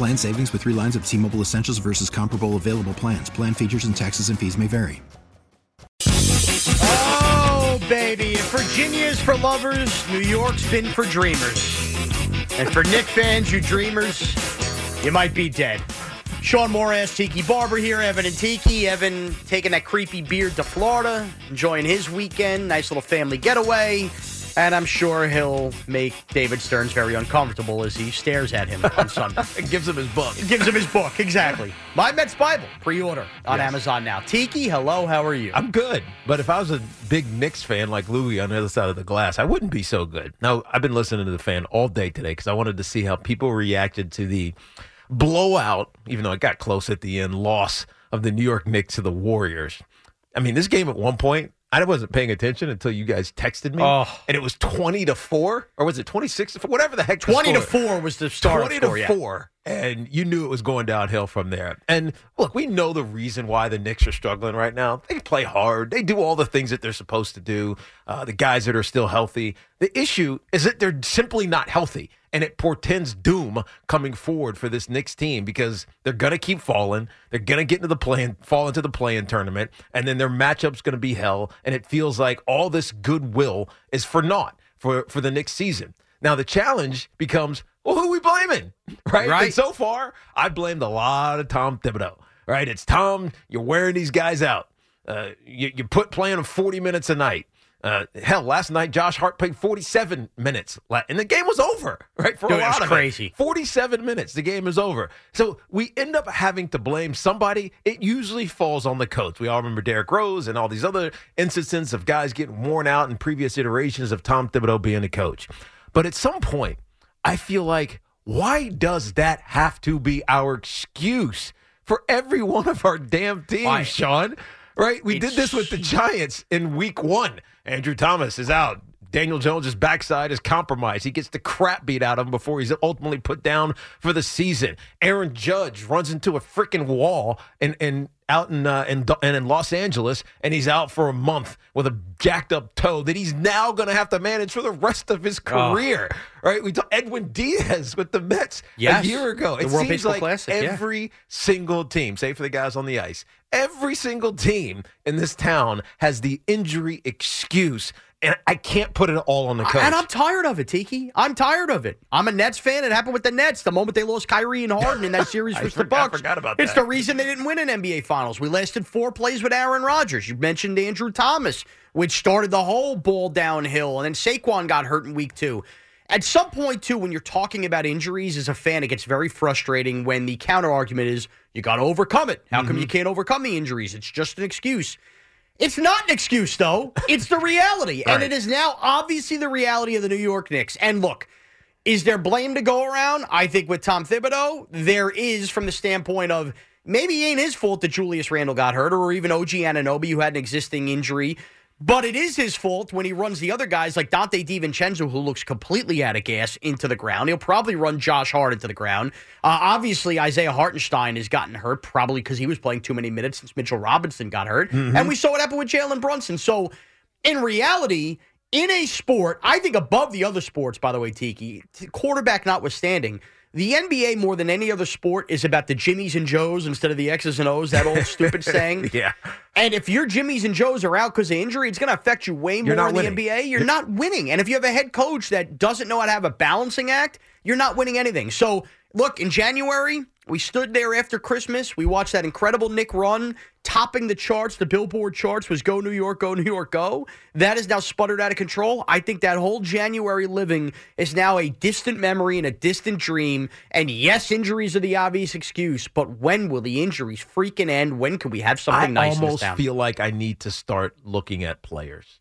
Plan savings with three lines of T Mobile Essentials versus comparable available plans. Plan features and taxes and fees may vary. Oh, baby. If Virginia's for lovers, New York's been for dreamers. And for Knick fans, you dreamers, you might be dead. Shaun Morash, Tiki Barber here, Evan and Tiki. Evan taking that creepy beard to Florida, enjoying his weekend. Nice little family getaway. And I'm sure he'll make David Stearns very uncomfortable as he stares at him on Sunday. gives him his book. Gives him his book, exactly. My Mets Bible, pre order on Yes. Amazon now. Tiki, hello, how are you? I'm good, but if I was a big Knicks fan like Louis on the other side of the glass, I wouldn't be so good. Now, I've been listening to the fan all day today because I wanted to see how people reacted to the blowout, even though it got close at the end, loss of the New York Knicks to the Warriors. I mean, this game at one point, I wasn't paying attention until you guys texted me, Oh. and it was twenty to four, or was it twenty six to four? Whatever the heck. 20 to 4 was the start 20 score, to yeah. 4 and you knew it was going downhill from there and look we know the reason why the Knicks are struggling right now they play hard they do all the things that they're supposed to do uh, the guys that are still healthy the issue is that they're simply not healthy and it portends doom coming forward for this Knicks team because they're going to keep falling. They're going to get into the play and fall into the play-in tournament, and then their matchup's going to be hell. And it feels like all this goodwill is for naught for for the next season. Now the challenge becomes, well, who are we blaming? Right? Right. And so far, I blamed a lot of Tom Thibodeau. Right? It's Tom. You're wearing these guys out. Uh, you, you put playing them 40 minutes a night. Uh, hell, last night Josh Hart played 47 minutes, and the game was over. Right for Dude, a it was of crazy. It. 47 minutes, the game is over. So we end up having to blame somebody. It usually falls on the coach. We all remember Derrick Rose and all these other instances of guys getting worn out in previous iterations of Tom Thibodeau being the coach. But at some point, I feel like why does that have to be our excuse for every one of our damn teams, Why? Shaun? Right? We It's- did this with the Giants in week one. Andrew Thomas is out. Daniel Jones' backside is compromised. He gets the crap beat out of him before he's ultimately put down for the season. Aaron Judge runs into a freaking wall and and out in uh, in, and in Los Angeles, and he's out for a month with a jacked up toe that he's now going to have to manage for the rest of his Oh. career. Right? We talked Edwin Diaz with the Mets Yes. a year ago. The It World seems Baseball like Classic, yeah. every single team, save for the guys on the ice, every single team in this town has the injury excuse, and I can't put it all on the coach. And I'm tired of it, Tiki. I'm tired of it. I'm a Nets fan. It happened with the Nets the moment they lost Kyrie and Harden in that series I versus the Bucks. forgot about that. It's the reason they didn't win an NBA Finals. We lasted four plays with Aaron Rodgers. You mentioned Andrew Thomas, which started the whole ball downhill, and then Saquon got hurt in week two. At some point, too, when you're talking about injuries as a fan, it gets very frustrating when the counter argument is you got to overcome it. How come you mm-hmm. can't overcome the injuries? It's just an excuse. It's not an excuse, though. It's the reality. and Right. it is now obviously the reality of the New York Knicks. And look, is there blame to go around? I think with Tom Thibodeau, there is from the standpoint of maybe it ain't his fault that Julius Randle got hurt or even OG Anunoby, who had an existing injury. But it is his fault when he runs the other guys like Donte DiVincenzo, who looks completely out of gas, into the ground. He'll probably run Josh Hart into the ground. Uh, obviously, Isaiah Hartenstein has gotten hurt, probably because he was playing too many minutes since Mitchell Robinson got hurt. And we saw what happened with Jalen Brunson. So, in reality, in a sport, I think above the other sports, by the way, Tiki, quarterback notwithstanding, the NBA more than any other sport is about the Jimmies and Joes instead of the X's and O's, that old stupid saying. Yeah. And if your Jimmies and Joes are out because of injury, it's going to affect you way more in the winning. NBA. You're not winning. And if you have a head coach that doesn't know how to have a balancing act, you're not winning anything. So look, in January, we stood there after Christmas. We watched that incredible Knick run, topping the charts. The Billboard charts was Go New York, Go New York, Go. That is now sputtered out of control. I think that whole January living is now a distant memory and a distant dream. And yes, injuries are the obvious excuse, but when will the injuries freaking end? When can we have something I nice in this almost feel like I need to start looking at players,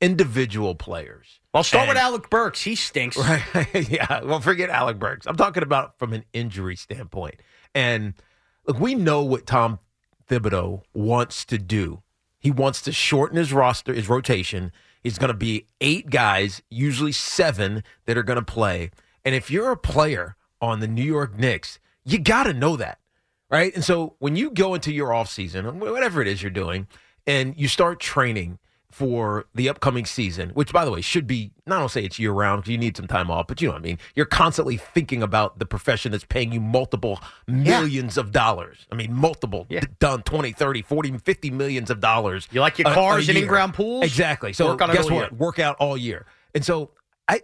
individual players. well, start with Alec Burks. He stinks. Right. yeah. Well, forget Alec Burks. I'm talking about from an injury standpoint. And look, we know what Tom Thibodeau wants to do. He wants to shorten his roster, his rotation. He's going to be eight guys, usually seven, that are going to play. And if you're a player on the New York Knicks, you got to know that. Right. And so when you go into your offseason, whatever it is you're doing, and you start training for the upcoming season, which by the way should be not to say it's year round because you need some time off, but you know what I mean. You're constantly thinking about the profession that's paying you multiple millions of dollars. I mean, multiple Yeah. done 20, 30, 40, 50 millions of dollars. You like your a- a cars and in-ground pools? Exactly. So Work on it guess what? year. Work out all year. And so I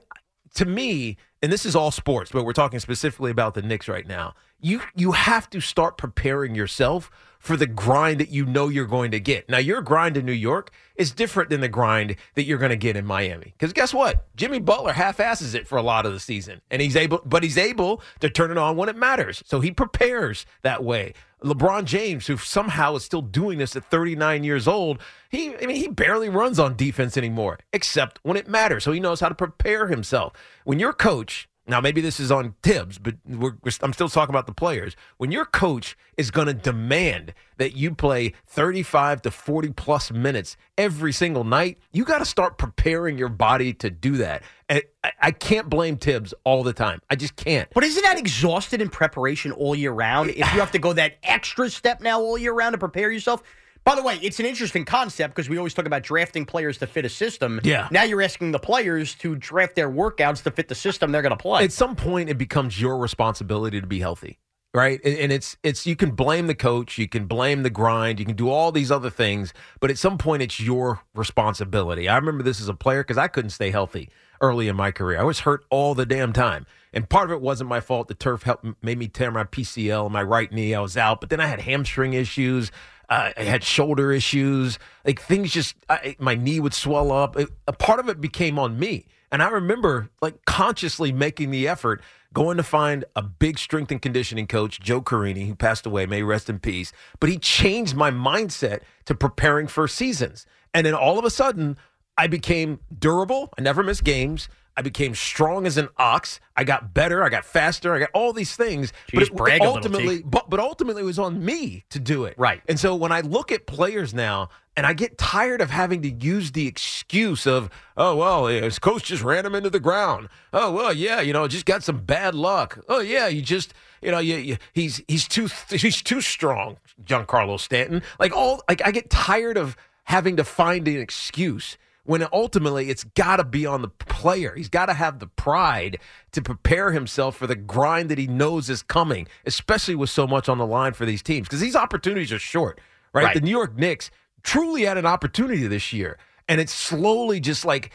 to me, and this is all sports, but we're talking specifically about the Knicks right now. You you have to start preparing yourself for the grind that you know you're going to get. Now, your grind in New York is different than the grind that you're going to get in Miami. Because guess what? Jimmy Butler half-asses it for a lot of the season, and he's able, but he's able to turn it on when it matters. So he prepares that way. LeBron James, who somehow is still doing this at 39 years old, he I mean he barely runs on defense anymore, except when it matters. So he knows how to prepare himself. When your coach, now maybe this is on Thibs, but we're, we're, I'm still talking about the players. When your coach is going to demand that you play 35 to 40 plus minutes every single night, you got to start preparing your body to do that. And I, I can't blame Thibs all the time. I just can't. But isn't that exhausted in preparation all year round? If you have to go that extra step now all year round to prepare yourself. By the way, it's an interesting concept because we always talk about drafting players to fit a system. Yeah. Now you're asking the players to draft their workouts to fit the system they're going to play. At some point, it becomes your responsibility to be healthy, right? And, it's it's you can blame the coach, you can blame the grind, you can do all these other things, but at some point, it's your responsibility. I remember this as a player because I couldn't stay healthy early in my career. I was hurt all the damn time, and part of it wasn't my fault. The turf helped made me tear my PCL, my right knee. I was out, but then I had hamstring issues. I had shoulder issues. Like things just, I, my knee would swell up. It, a part of it became on me. And I remember like consciously making the effort, going to find a big strength and conditioning coach, Joe Carini, who passed away, may rest in peace. But he changed my mindset to preparing for seasons. And then all of a sudden, I became durable. I never missed games. I became strong as an ox. I got better. I got faster. I got all these things. Jeez, but little, ultimately, but but ultimately, it was on me to do it. Right. And so when I look at players now, and I get tired of having to use the excuse of, oh well, his coach just ran him into the ground. Oh well, yeah, you know, just got some bad luck. Oh yeah, you just, you know, you, you, he's he's too he's too strong, Giancarlo Stanton. Like all, like I get tired of having to find an excuse when ultimately it's got to be on the player. He's got to have the pride to prepare himself for the grind that he knows is coming, especially with so much on the line for these teams because these opportunities are short, right? Right. The New York Knicks truly had an opportunity this year, and it's slowly just like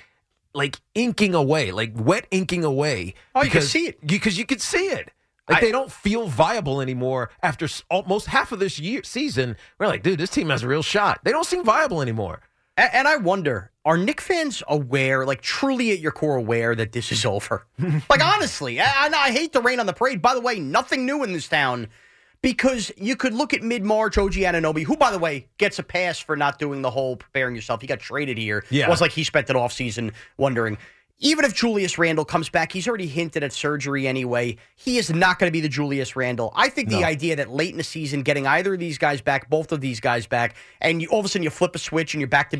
like inking away, like wet inking away. Oh, you can see it. because you can see it. Like I- they don't feel viable anymore after almost half of this year season. We're like, dude, this team has a real shot. They don't seem viable anymore. A- And I wonder, are Knick fans aware, like truly at your core aware that this is over? like honestly, I, I hate to rain on the parade. By the way, nothing new in this town because you could look at mid-March OG Anunoby, who by the way gets a pass for not doing the whole preparing yourself. He got traded here. Yeah. It was like he spent an offseason wondering. Even if Julius Randle comes back, he's already hinted at surgery anyway. He is not going to be the Julius Randle. I think the idea that late in the season, getting either of these guys back, both of these guys back, and you, all of a sudden you flip a switch and you're back to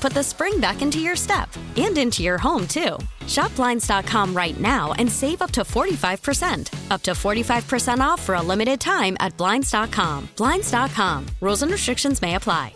put the spring back into your step and into your home, too. Shop Blinds.com right now and save up to 45%. Up to 45% off for a limited time at Blinds.com. Blinds.com. Rules and restrictions may apply.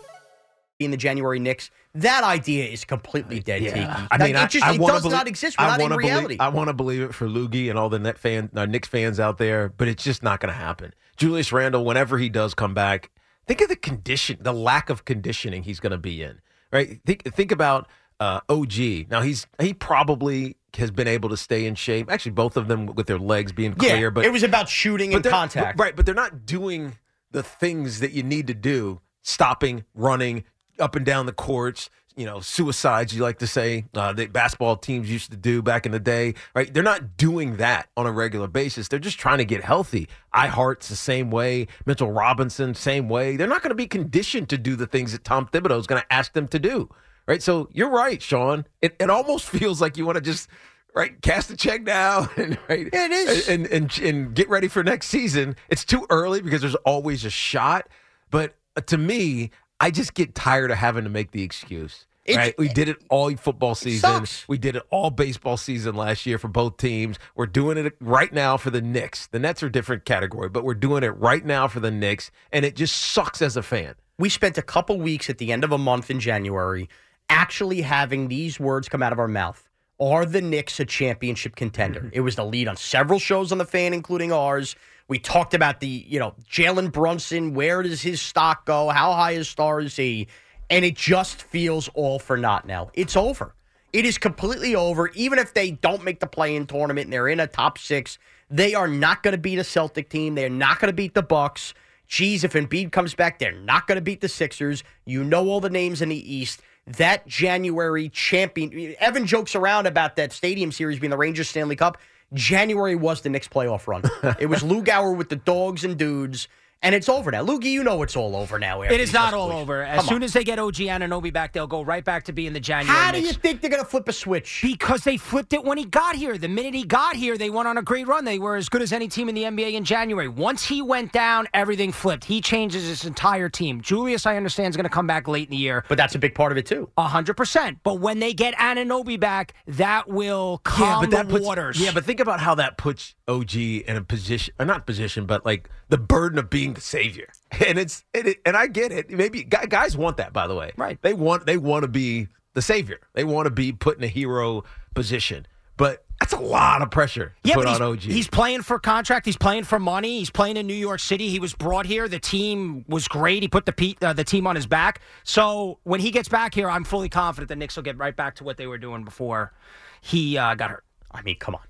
In the January Knicks, that idea is completely dead, Tiki. I That- mean, it just I, I it wanna does believe, not exist. We're I not in reality. Believe, I want to believe it for Loogy and all the net fan, uh, Knicks fans out there, but it's just not going to happen. Julius Randle, whenever he does come back, think of the condition, the lack of conditioning he's going to be in. Right? Think think about uh, OG. Now he's he probably has been able to stay in shape. Actually, both of them with their legs being yeah, clear, but it was about shooting and contact. right? But they're not doing the things that you need to do: stopping, running, up and down the courts. You know, suicides. You like to say uh, that basketball teams used to do back in the day, right? They're not doing that on a regular basis. They're just trying to get healthy. I Heart's the same way. Mitchell Robinson, same way. They're not going to be conditioned to do the things that Tom Thibodeau is going to ask them to do, right? So you're right, Shaun. It, it almost feels like you want to just right cast a check now and right Yeah, it is. and, and and get ready for next season. It's too early because there's always a shot, but uh, to me, I just get tired of having to make the excuse. It's- right, we did it all football season. We did it all baseball season last year for both teams. We're doing it right now for the Knicks. The Nets are a different category, but we're doing it right now for the Knicks, and it just sucks as a fan. we spent a couple weeks at the end of a month in January actually having these words come out of our mouth. Are the Knicks a championship contender? Mm-hmm. It was the lead on several shows on the fan, including ours. We talked about the, you know, Jalen Brunson. Where does his stock go? How high a star is he? And it just feels all for naught now. It's over. It is completely over. Even if they don't make the play in tournament and they're in a top six, they are not going to beat a Celtic team. They're not going to beat the Bucks. Geez, if Embiid comes back, they're not going to beat the Sixers. You know all the names in the East. That January champion, Evan jokes around about that Stadium Series being the Rangers Stanley Cup. January was the Knicks playoff run. it was Lou Gower with the dogs and dudes, and it's over now. Loogy, you know it's all over now. after It is not all weeks. over. As Come soon on. as they get OG Anunoby back, they'll go right back to being the January. How do you think they're going to flip a switch? Because they flipped it when he got here. The minute he got here, they went on a great run. They were as good as any team in the NBA in January. Once he went down, everything flipped. He changes his entire team. Julius, I understand, is going to come back late in the year. But that's a big part of it too. A hundred percent. But when they get Anunoby back, that will calm the puts, waters. Yeah, but think about how that puts OG in a position, or not position, but like the burden of being the savior. And it's and, it, and I get it. Maybe guys want that, by the way. Right. They want they want to be the savior. They want to be put in a hero position. But that's a lot of pressure to Yeah, put but on he's, OG. he's playing for contract. He's playing for money. He's playing in New York City. He was brought here. The team was great. He put the pe- uh, the team on his back. So when he gets back here, I'm fully confident the Knicks will get right back to what they were doing before he uh, got hurt. I mean, come on.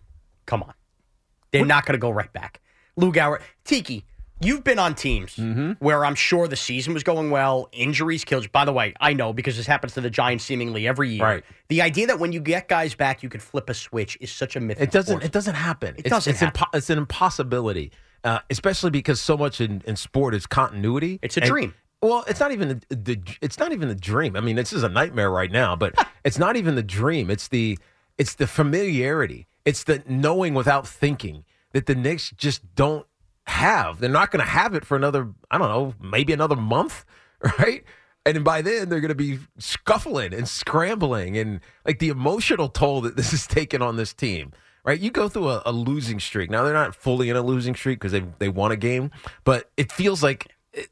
Come on. They're not going to go right back. Lou Gower. Tiki, you've been on teams Mm-hmm. where I'm sure the season was going well, injuries killed you. By the way, I know because this happens to the Giants seemingly every year. Right. The idea that when you get guys back, you could flip a switch is such a myth. It doesn't. It doesn't happen. It it's, doesn't It's, happen. impo- it's an impossibility, uh, especially because so much in, in sport is continuity. It's a And- dream. Well, it's not even the, the. It's not even the dream. I mean, this is a nightmare right now. But it's not even the dream. It's the. It's the familiarity. It's the knowing without thinking that the Knicks just don't have. They're not going to have it for another. I don't know. Maybe another month, right? And by then, they're going to be scuffling and scrambling and like the emotional toll that this is taking on this team. Right, you go through a, a losing streak. Now they're not fully in a losing streak because they they won a game, but it feels like it,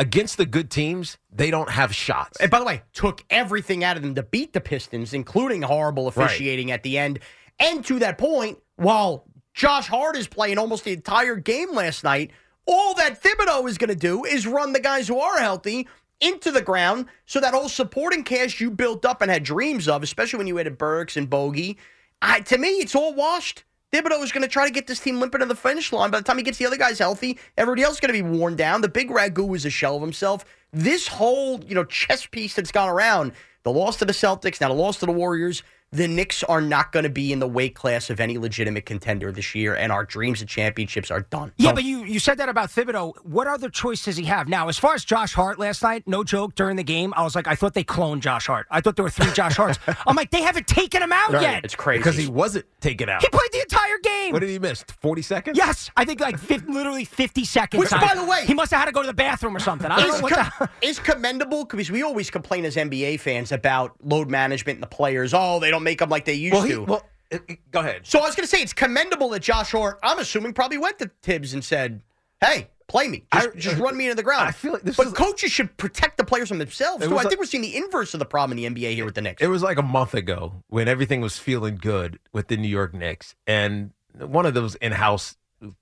against the good teams, they don't have shots. And by the way, took everything out of them to beat the Pistons, including horrible officiating right. at the end. And to that point, while Josh Hart is playing almost the entire game last night, all that Thibodeau is going to do is run the guys who are healthy into the ground so that whole supporting cast you built up and had dreams of, especially when you added Burks and Bogey – I, to me, it's all washed. Thibodeau is going to try to get this team limping to the finish line. By the time he gets the other guys healthy, everybody else is going to be worn down. The big ragu is a shell of himself. This whole, you know, chess piece that's gone around, the loss to the Celtics, now the loss to the Warriors, the Knicks are not going to be in the weight class of any legitimate contender this year, and our dreams of championships are done. Yeah, but you, you said that about Thibodeau. What other choice does he have? Now, as far as Josh Hart last night, no joke, during the game, I was like, I thought they cloned Josh Hart. I thought there were three Josh Harts. I'm like, they haven't taken him out right. yet. It's crazy. Because he wasn't taken out. He played the entire game. What did he miss? 40 seconds? Yes. I think like 50, literally 50 seconds. Which, by the way, he must have had to go to the bathroom or something. I don't know what com- the- is commendable because we always complain as NBA fans about load management and the players. Oh, they don't make them like they used well, he, to. Well, uh, uh, go ahead. So I was going to say it's commendable that Josh Hart, I'm assuming, probably went to Thibs and said, "Hey, play me, just, I, just uh, run me into the ground." I feel like this but coaches should protect the players from themselves. So I think we're seeing the inverse of the problem in the NBA here with the Knicks. It was like a month ago when everything was feeling good with the New York Knicks, and one of those in-house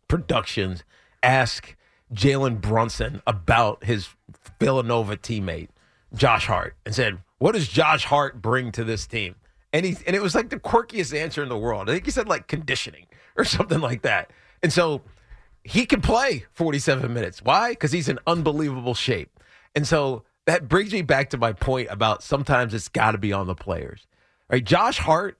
productions asked Jalen Brunson about his Villanova teammate Josh Hart and said, "What does Josh Hart bring to this team?" And he and it was like the quirkiest answer in the world. I think he said like conditioning or something like that. And so he can play 47 minutes. Why? Because he's in unbelievable shape. And so that brings me back to my point about sometimes it's got to be on the players. Right? Josh Hart,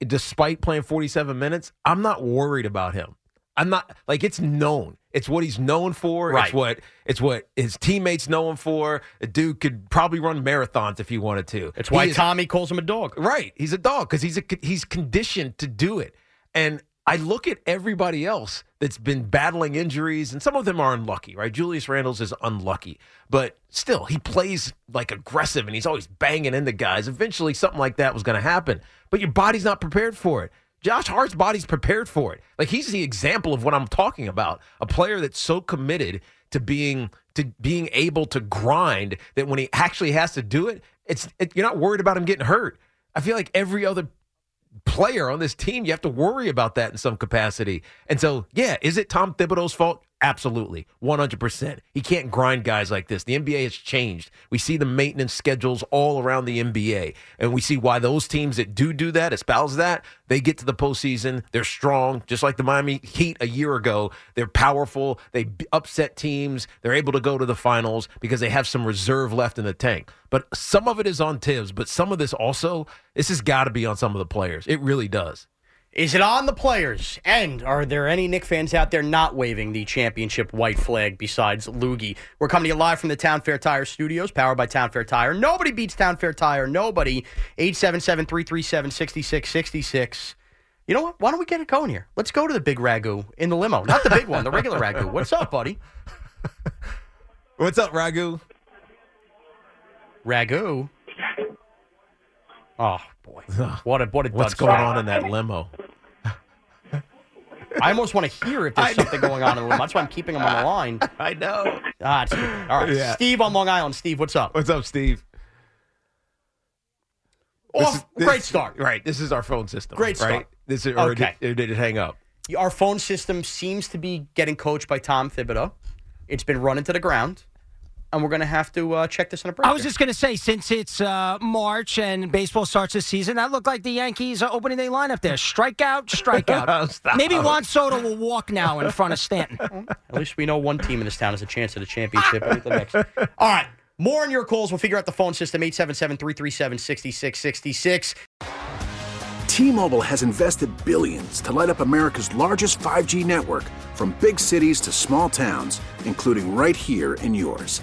despite playing 47 minutes, I'm not worried about him. I'm not like it's known. It's what he's known for. Right. It's what it's what his teammates know him for. A dude could probably run marathons if he wanted to. It's why is, Tommy calls him a dog. Right. He's a dog because he's a he's conditioned to do it. And I look at everybody else that's been battling injuries, and some of them are unlucky, right? Julius Randles is unlucky, but still, he plays like aggressive and he's always banging into guys. Eventually, something like that was going to happen, but your body's not prepared for it. Josh Hart's body's prepared for it. Like he's the example of what I'm talking about. A player that's so committed to being to being able to grind that when he actually has to do it, it's it, you're not worried about him getting hurt. I feel like every other player on this team, you have to worry about that in some capacity. And so, yeah, is it Tom Thibodeau's fault? Absolutely, 100%. He can't grind guys like this. The NBA has changed. We see the maintenance schedules all around the NBA, and we see why those teams that do do that, espouse that, they get to the postseason. They're strong, just like the Miami Heat a year ago. They're powerful. They upset teams. They're able to go to the finals because they have some reserve left in the tank. But some of it is on Thibs, but some of this also, this has got to be on some of the players. It really does. Is it on the players? And are there any Knick fans out there not waving the championship white flag besides Loogy? We're coming to you live from the Town Fair Tire Studios, powered by Town Fair Tire. Nobody beats Town Fair Tire. Nobody. 877 337 6666. You know what? Why don't we get it going here? Let's go to the big ragu in the limo. Not the big one, the regular ragu. What's up, buddy? What's up, ragu? Ragu? Oh, boy. What a what a What's going on in that limo? I almost want to hear if there's something going on in the limo. That's why I'm keeping him on the line. I know. Ah, all right. Yeah. Steve on Long Island. Steve, what's up? What's up, Steve? Off, is- this- great start. Right. This is our phone system. Great right? start. This is, or Okay. did, or did it hang up? Our phone system seems to be getting coached by Tom Thibodeau. It's been run into the ground, and we're going to have to uh, check this in a break. I was just going to say, since it's uh, March and baseball starts this season, that looked like the Yankees uh, opening day lineup there. Strikeout, strikeout. Stop. Maybe Juan Soto will walk now in front of Stanton. At least we know one team in this town has a chance at a championship. The next. All right. More on your calls. We'll figure out the phone system 877 337 6666. T-Mobile has invested billions to light up America's largest 5G network from big cities to small towns, including right here in yours.